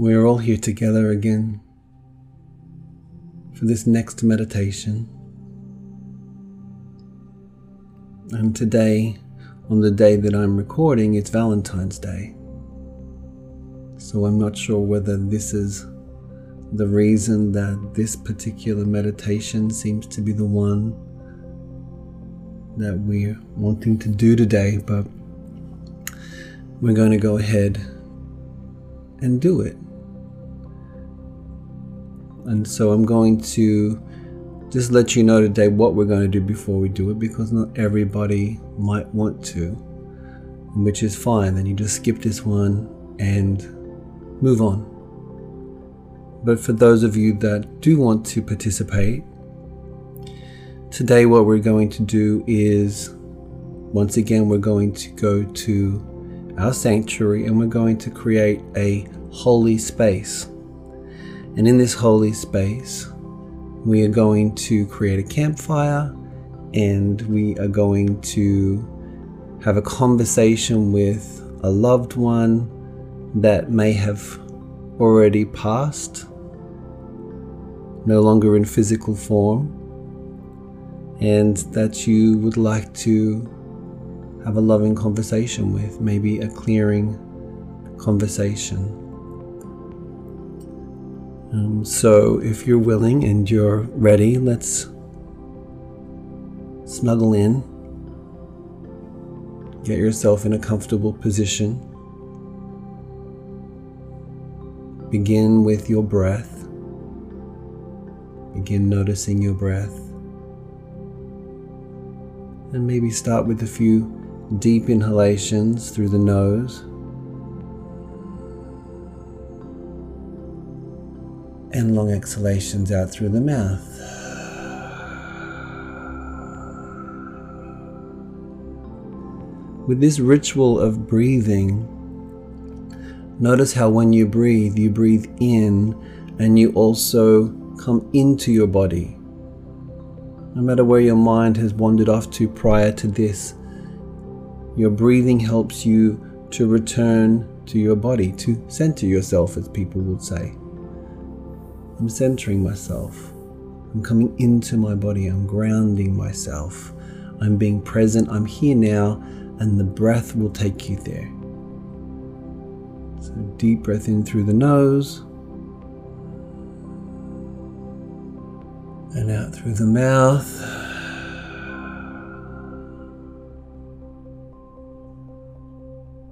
We're all here together again for this next meditation. And today, on the day that I'm recording, it's Valentine's Day. So I'm not sure whether this is the reason that this particular meditation seems to be the one that we're wanting to do today, but we're going to go ahead and do it. And so I'm going to just let you know today what we're going to do before we do it because not everybody might want to, which is fine. Then you just skip this one and move on. But for those of you that do want to participate, today what we're going to do is once again, we're going to go to our sanctuary and we're going to create a holy space. And in this holy space, we are going to create a campfire and we are going to have a conversation with a loved one that may have already passed, no longer in physical form, and that you would like to have a loving conversation with, maybe a clearing conversation. Um, so, if you're willing and you're ready, let's snuggle in. Get yourself in a comfortable position. Begin with your breath. Begin noticing your breath. And maybe start with a few deep inhalations through the nose. And long exhalations out through the mouth. With this ritual of breathing, notice how when you breathe, you breathe in and you also come into your body. No matter where your mind has wandered off to prior to this, your breathing helps you to return to your body, to center yourself, as people would say. I'm centering myself. I'm coming into my body. I'm grounding myself. I'm being present. I'm here now, and the breath will take you there. So, deep breath in through the nose and out through the mouth.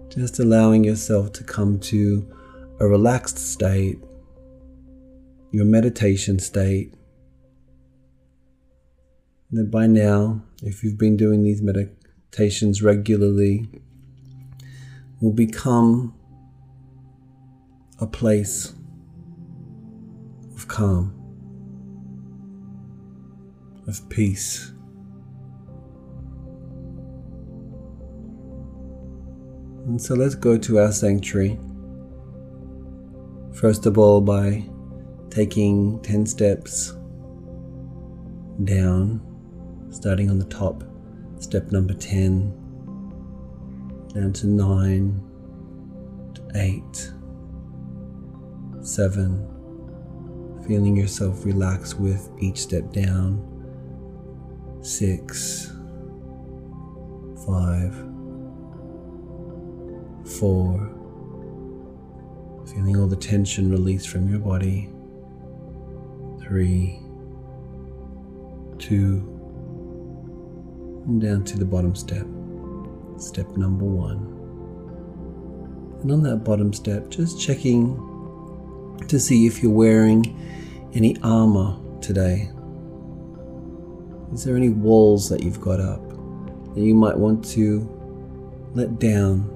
Just allowing yourself to come to a relaxed state your meditation state. That by now, if you've been doing these meditations regularly, will become a place of calm, of peace. And so let's go to our sanctuary. First of all, by taking 10 steps down, starting on the top, step number 10, down to 9, to 8, 7, feeling yourself relax with each step down, 6, 5, 4, feeling all the tension release from your body three, two, and down to the bottom step, step number one. And on that bottom step, just checking to see if you're wearing any armor today. Is there any walls that you've got up that you might want to let down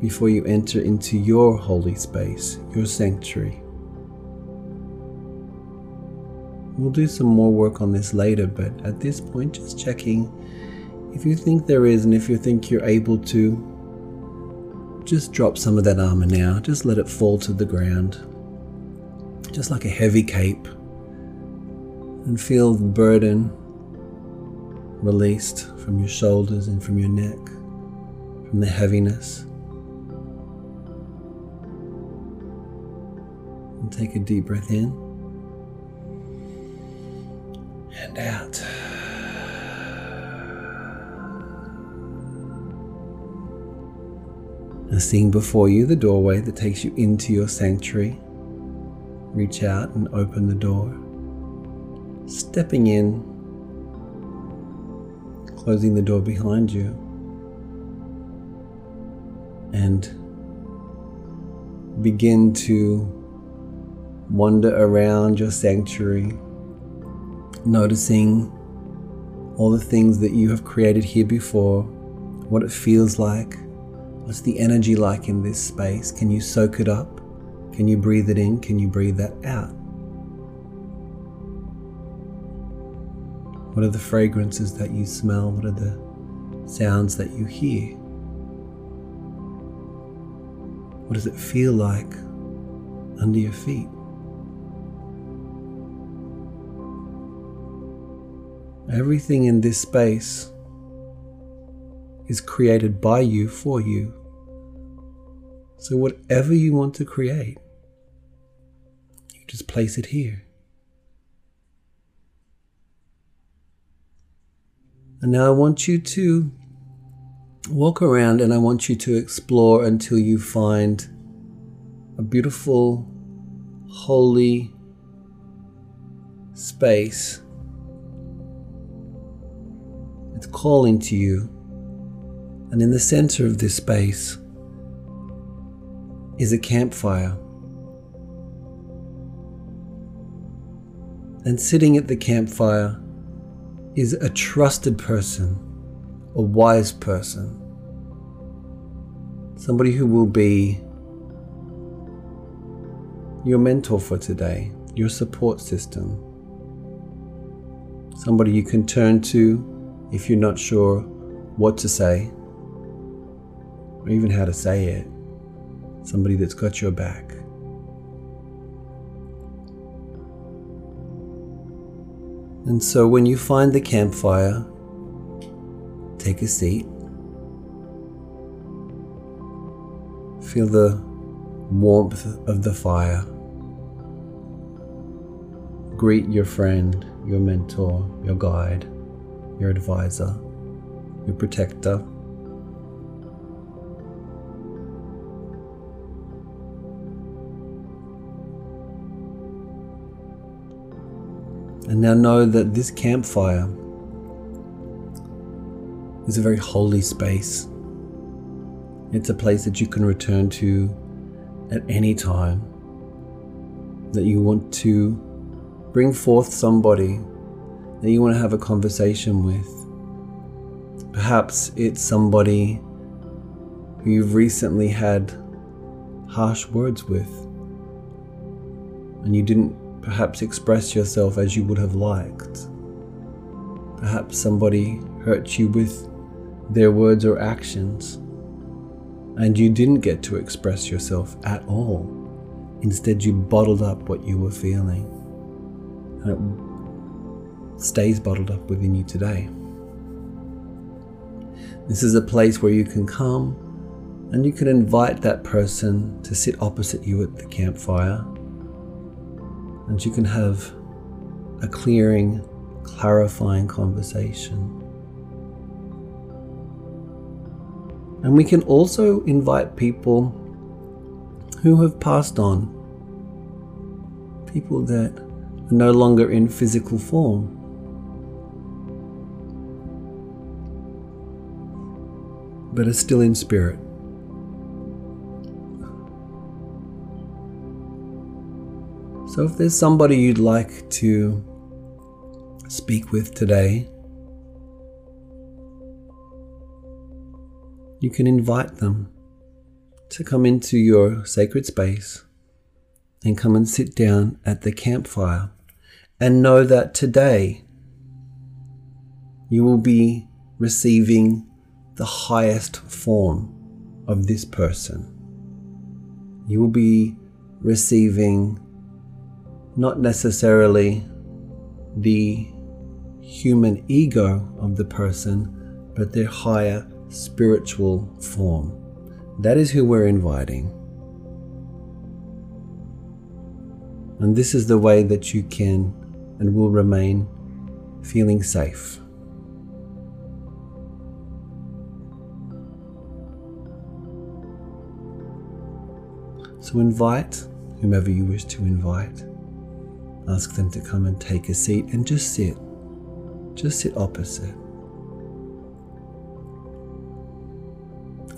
before you enter into your holy space, your sanctuary? We'll do some more work on this later, but at this point, just checking if you think there is and if you think you're able to, just drop some of that armor now. Just let it fall to the ground, just like a heavy cape, and feel the burden released from your shoulders and from your neck, from the heaviness. And take a deep breath in And seeing before you the doorway that takes you into your sanctuary, reach out and open the door. Stepping in, closing the door behind you, and begin to wander around your sanctuary, noticing all the things that you have created here before, what it feels like, what's the energy like in this space. Can you soak it up? Can you breathe it in? Can you breathe that out? What are the fragrances that you smell? What are the sounds that you hear? What does it feel like under your feet? Everything in this space is created by you for you. So, whatever you want to create, you just place it here. And now I want you to walk around and I want you to explore until you find a beautiful, holy space. It's calling to you. And in the center of this space is a campfire. And sitting at the campfire is a trusted person, a wise person, somebody who will be your mentor for today, your support system, somebody you can turn to if you're not sure what to say or even how to say it, somebody that's got your back. And so when you find the campfire, take a seat. Feel the warmth of the fire. Greet your friend, your mentor, your guide, your advisor, your protector. And now know that this campfire is a very holy space. It's a place that you can return to at any time. That you want to bring forth somebody that you want to have a conversation with. Perhaps it's somebody who you've recently had harsh words with and you didn't perhaps express yourself as you would have liked. Perhaps somebody hurt you with their words or actions, and you didn't get to express yourself at all. Instead, you bottled up what you were feeling, and it stays bottled up within you today. This is a place where you can come and you can invite that person to sit opposite you at the campfire and you can have a clearing, clarifying conversation. And we can also invite people who have passed on, people that are no longer in physical form. But are still in spirit. So, if there's somebody you'd like to speak with today, you can invite them to come into your sacred space and come and sit down at the campfire and know that today you will be receiving the highest form of this person. You will be receiving not necessarily the human ego of the person, but their higher spiritual form. That is who we're inviting. And this is the way that you can and will remain feeling safe. So invite whomever you wish to invite. Ask them to come and take a seat and just sit. Just sit opposite.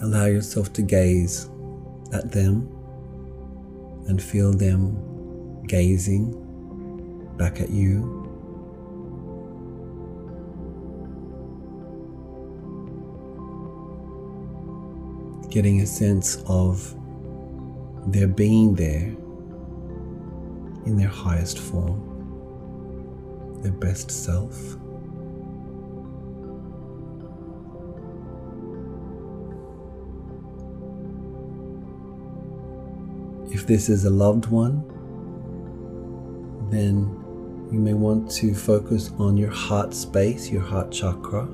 Allow yourself to gaze at them and feel them gazing back at you. Getting a sense of their being there in their highest form, their best self. If this is a loved one, then you may want to focus on your heart space, your heart chakra,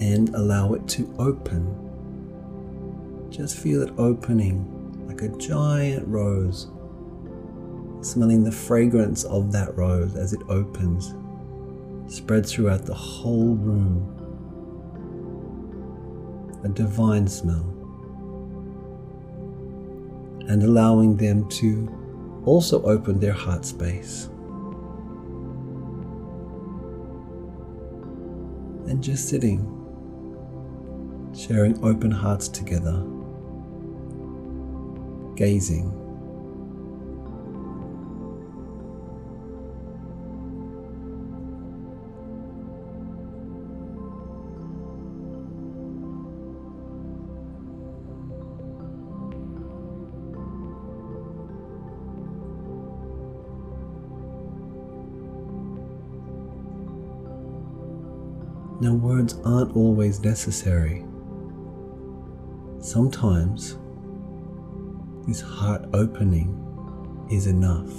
and allow it to open. Just feel it opening like a giant rose, smelling the fragrance of that rose as it opens, spreads throughout the whole room. A divine smell. And allowing them to also open their heart space. And just sitting, sharing open hearts together gazing. Now, words aren't always necessary. Sometimes this heart opening is enough.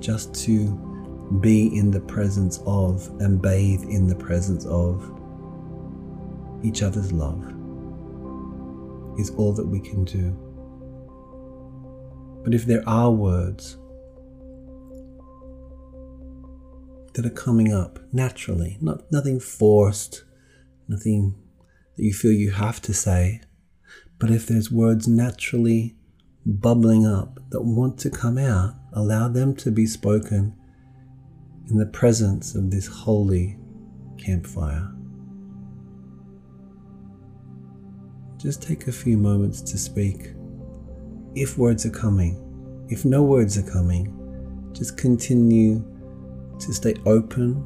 Just to be in the presence of and bathe in the presence of each other's love is all that we can do. But if there are words that are coming up naturally, not nothing forced, nothing that you feel you have to say, but if there's words naturally bubbling up that want to come out, allow them to be spoken in the presence of this holy campfire. Just take a few moments to speak. If words are coming, if no words are coming, just continue to stay open,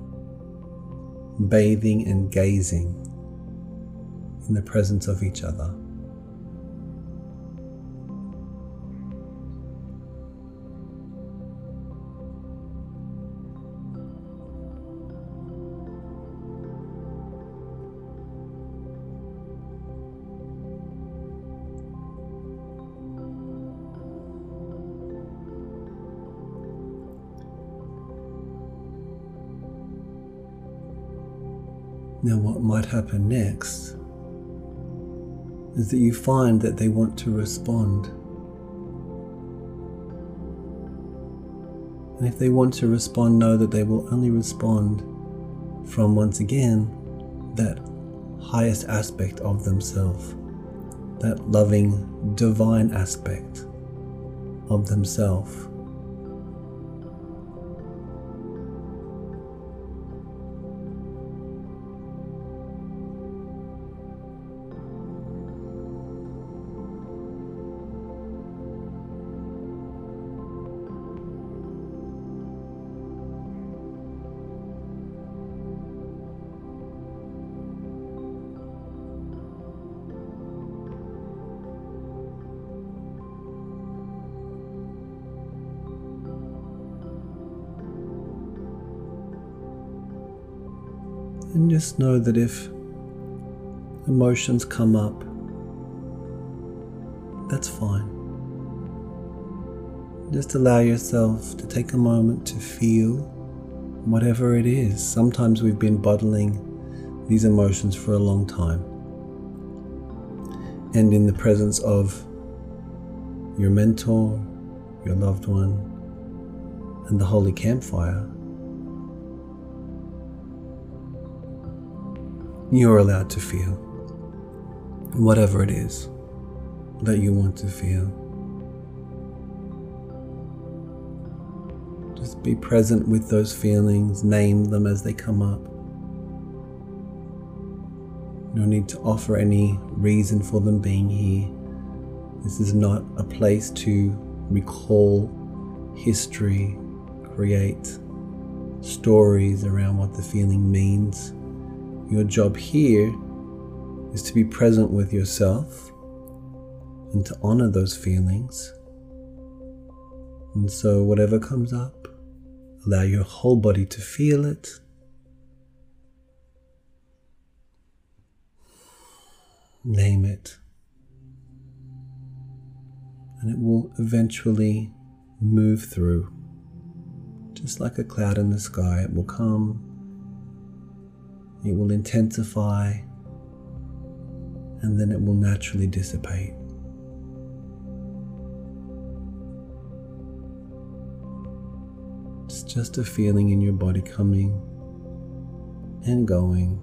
bathing and gazing in the presence of each other. Now, what might happen next is that you find that they want to respond. And if they want to respond, know that they will only respond from once again that highest aspect of themselves, that loving divine aspect of themselves. And just know that if emotions come up, that's fine. Just allow yourself to take a moment to feel whatever it is. Sometimes we've been bottling these emotions for a long time. And in the presence of your mentor, your loved one, and the holy campfire, you're allowed to feel whatever it is that you want to feel. Just be present with those feelings, name them as they come up. No need to offer any reason for them being here. This is not a place to recall history, create stories around what the feeling means. Your job here is to be present with yourself and to honor those feelings. And so, whatever comes up, allow your whole body to feel it Name it. And it will eventually move through. Just like a cloud in the sky, it will come, it will intensify, and then it will naturally dissipate. It's just a feeling in your body coming and going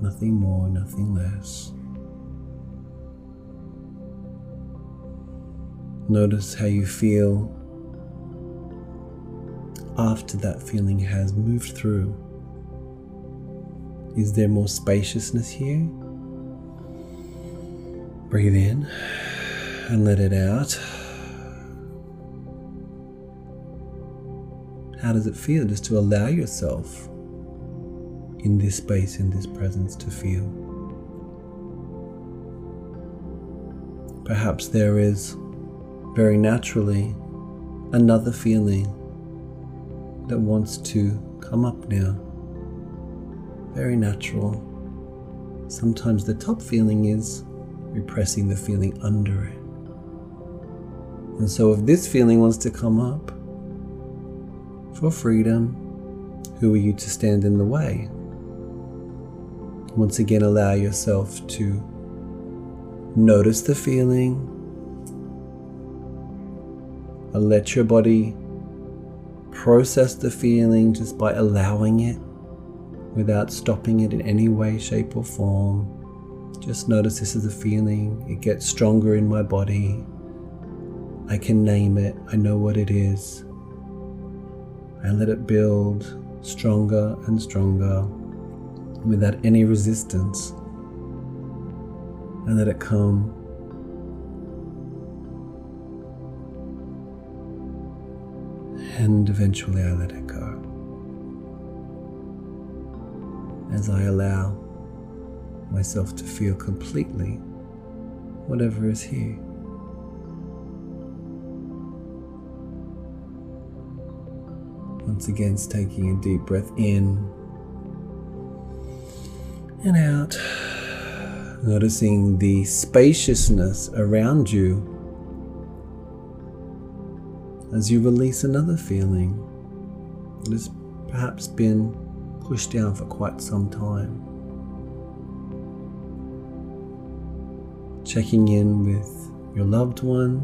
nothing more, nothing less. Notice how you feel after that feeling has moved through. Is there more spaciousness here? Breathe in and let it out. How does it feel just to allow yourself in this space, in this presence to feel. Perhaps there is very naturally another feeling that wants to come up now. Very natural. Sometimes the top feeling is repressing the feeling under it. And so, if this feeling wants to come up for freedom, who are you to stand in the way? Once again, allow yourself to notice the feeling. Let your body process the feeling just by allowing it without stopping it in any way, shape, or form. Just notice this is a feeling. It gets stronger in my body. I can name it. I know what it is. I let it build stronger and stronger without any resistance and let it come. And eventually I let it go. As I allow myself to feel completely whatever is here. Once again, taking a deep breath in and out. Noticing the spaciousness around you as you release another feeling that has perhaps been pushed down for quite some time. Checking in with your loved one.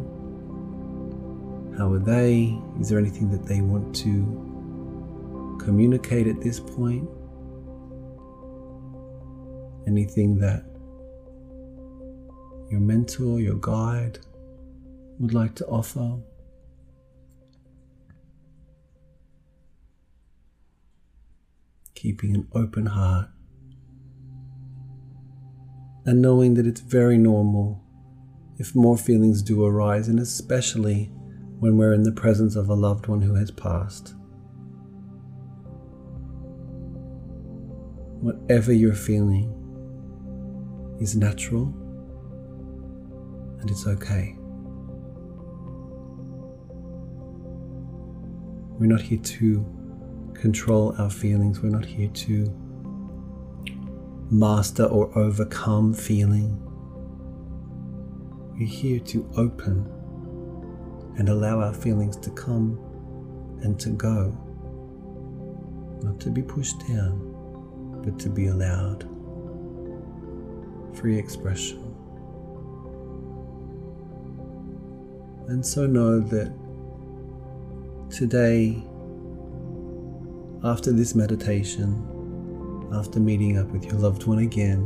How are they? Is there anything that they want to communicate at this point? anything that your mentor, your guide would like to offer. Keeping an open heart and knowing that it's very normal if more feelings do arise, and especially when we're in the presence of a loved one who has passed. Whatever you're feeling, is natural and it's okay. We're not here to control our feelings, we're not here to master or overcome feeling. We're here to open and allow our feelings to come and to go, not to be pushed down, but to be allowed free expression. And so know that today, after this meditation, after meeting up with your loved one again,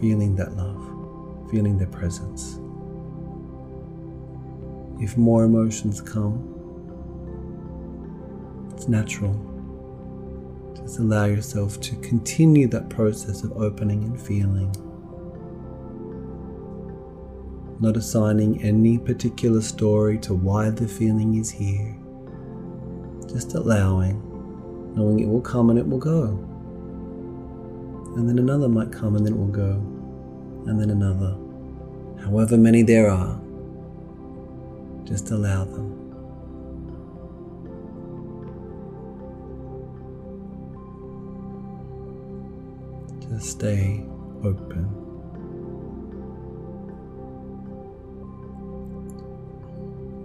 feeling that love, feeling their presence. If more emotions come, it's natural. Just allow yourself to continue that process of opening and feeling not assigning any particular story to why the feeling is here. Just allowing, knowing it will come and it will go. And then another might come and then it will go. And then another. However many there are, just allow them. Just stay open.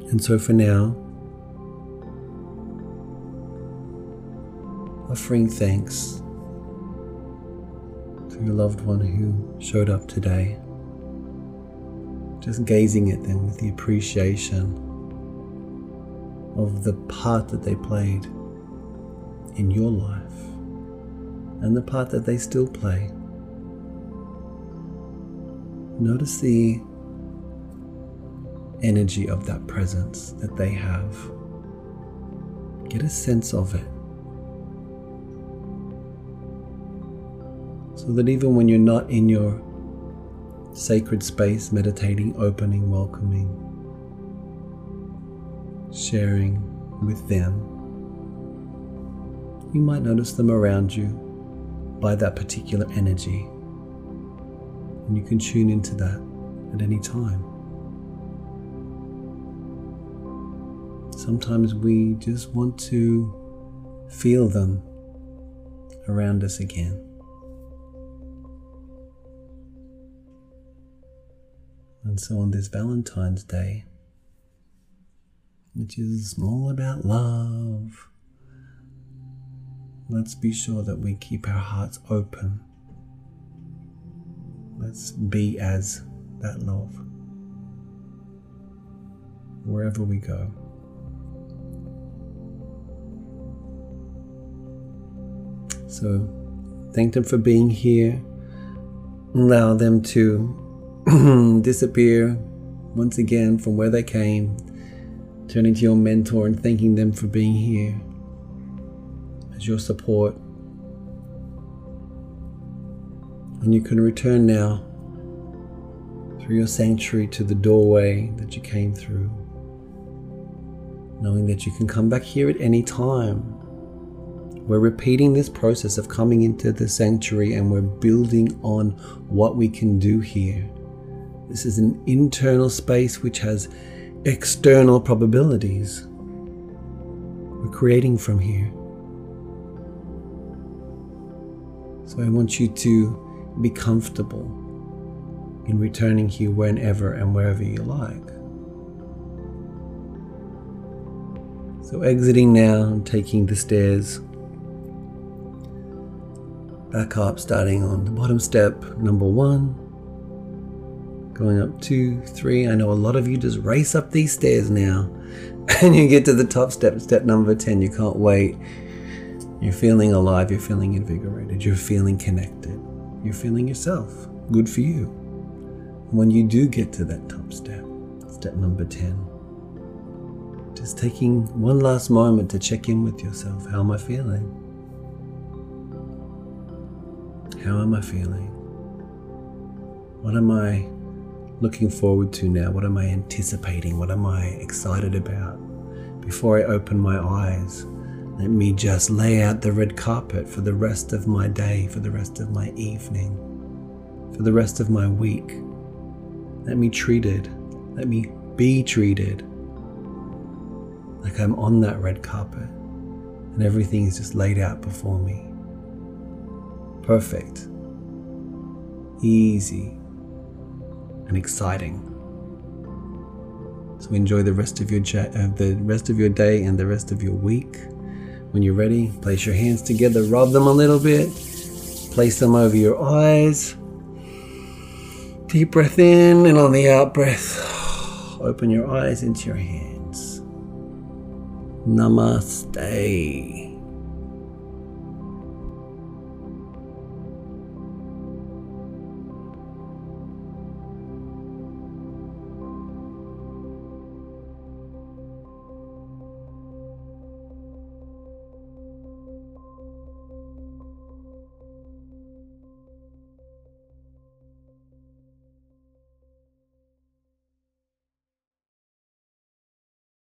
And so for now, offering thanks to your loved one who showed up today, just gazing at them with the appreciation of the part that they played in your life and the part that they still play. Notice the energy of that presence that they have. Get a sense of it. So that even when you're not in your sacred space, meditating, opening, welcoming, sharing with them, you might notice them around you by that particular energy. And you can tune into that at any time. Sometimes we just want to feel them around us again. And so on this Valentine's Day, which is all about love, let's be sure that we keep our hearts open. Let's be as that love wherever we go. So thank them for being here. Allow them to disappear once again from where they came. Turning to your mentor and thanking them for being here as your support. And you can return now through your sanctuary to the doorway that you came through, knowing that you can come back here at any time we're repeating this process of coming into the sanctuary and we're building on what we can do here. This is an internal space which has external probabilities. We're creating from here. So I want you to be comfortable in returning here whenever and wherever you like. So exiting now and taking the stairs back up, starting on the bottom step, number one, going up two, three. I know a lot of you just race up these stairs now, and you get to the top step, step number 10. You can't wait. You're feeling alive, you're feeling invigorated, you're feeling connected, you're feeling yourself. Good for you. When you do get to that top step, step number 10, just taking one last moment to check in with yourself. How am I feeling? How am I feeling? What am I looking forward to now? What am I anticipating? What am I excited about? Before I open my eyes, let me just lay out the red carpet for the rest of my day, for the rest of my evening, for the rest of my week. Let me treat it. let me be treated like I'm on that red carpet and everything is just laid out before me perfect, easy, and exciting. So enjoy the rest of your uh, the rest of your day and the rest of your week. When you're ready, place your hands together, rub them a little bit, place them over your eyes. Deep breath in, and on the out breath, open your eyes into your hands. Namaste.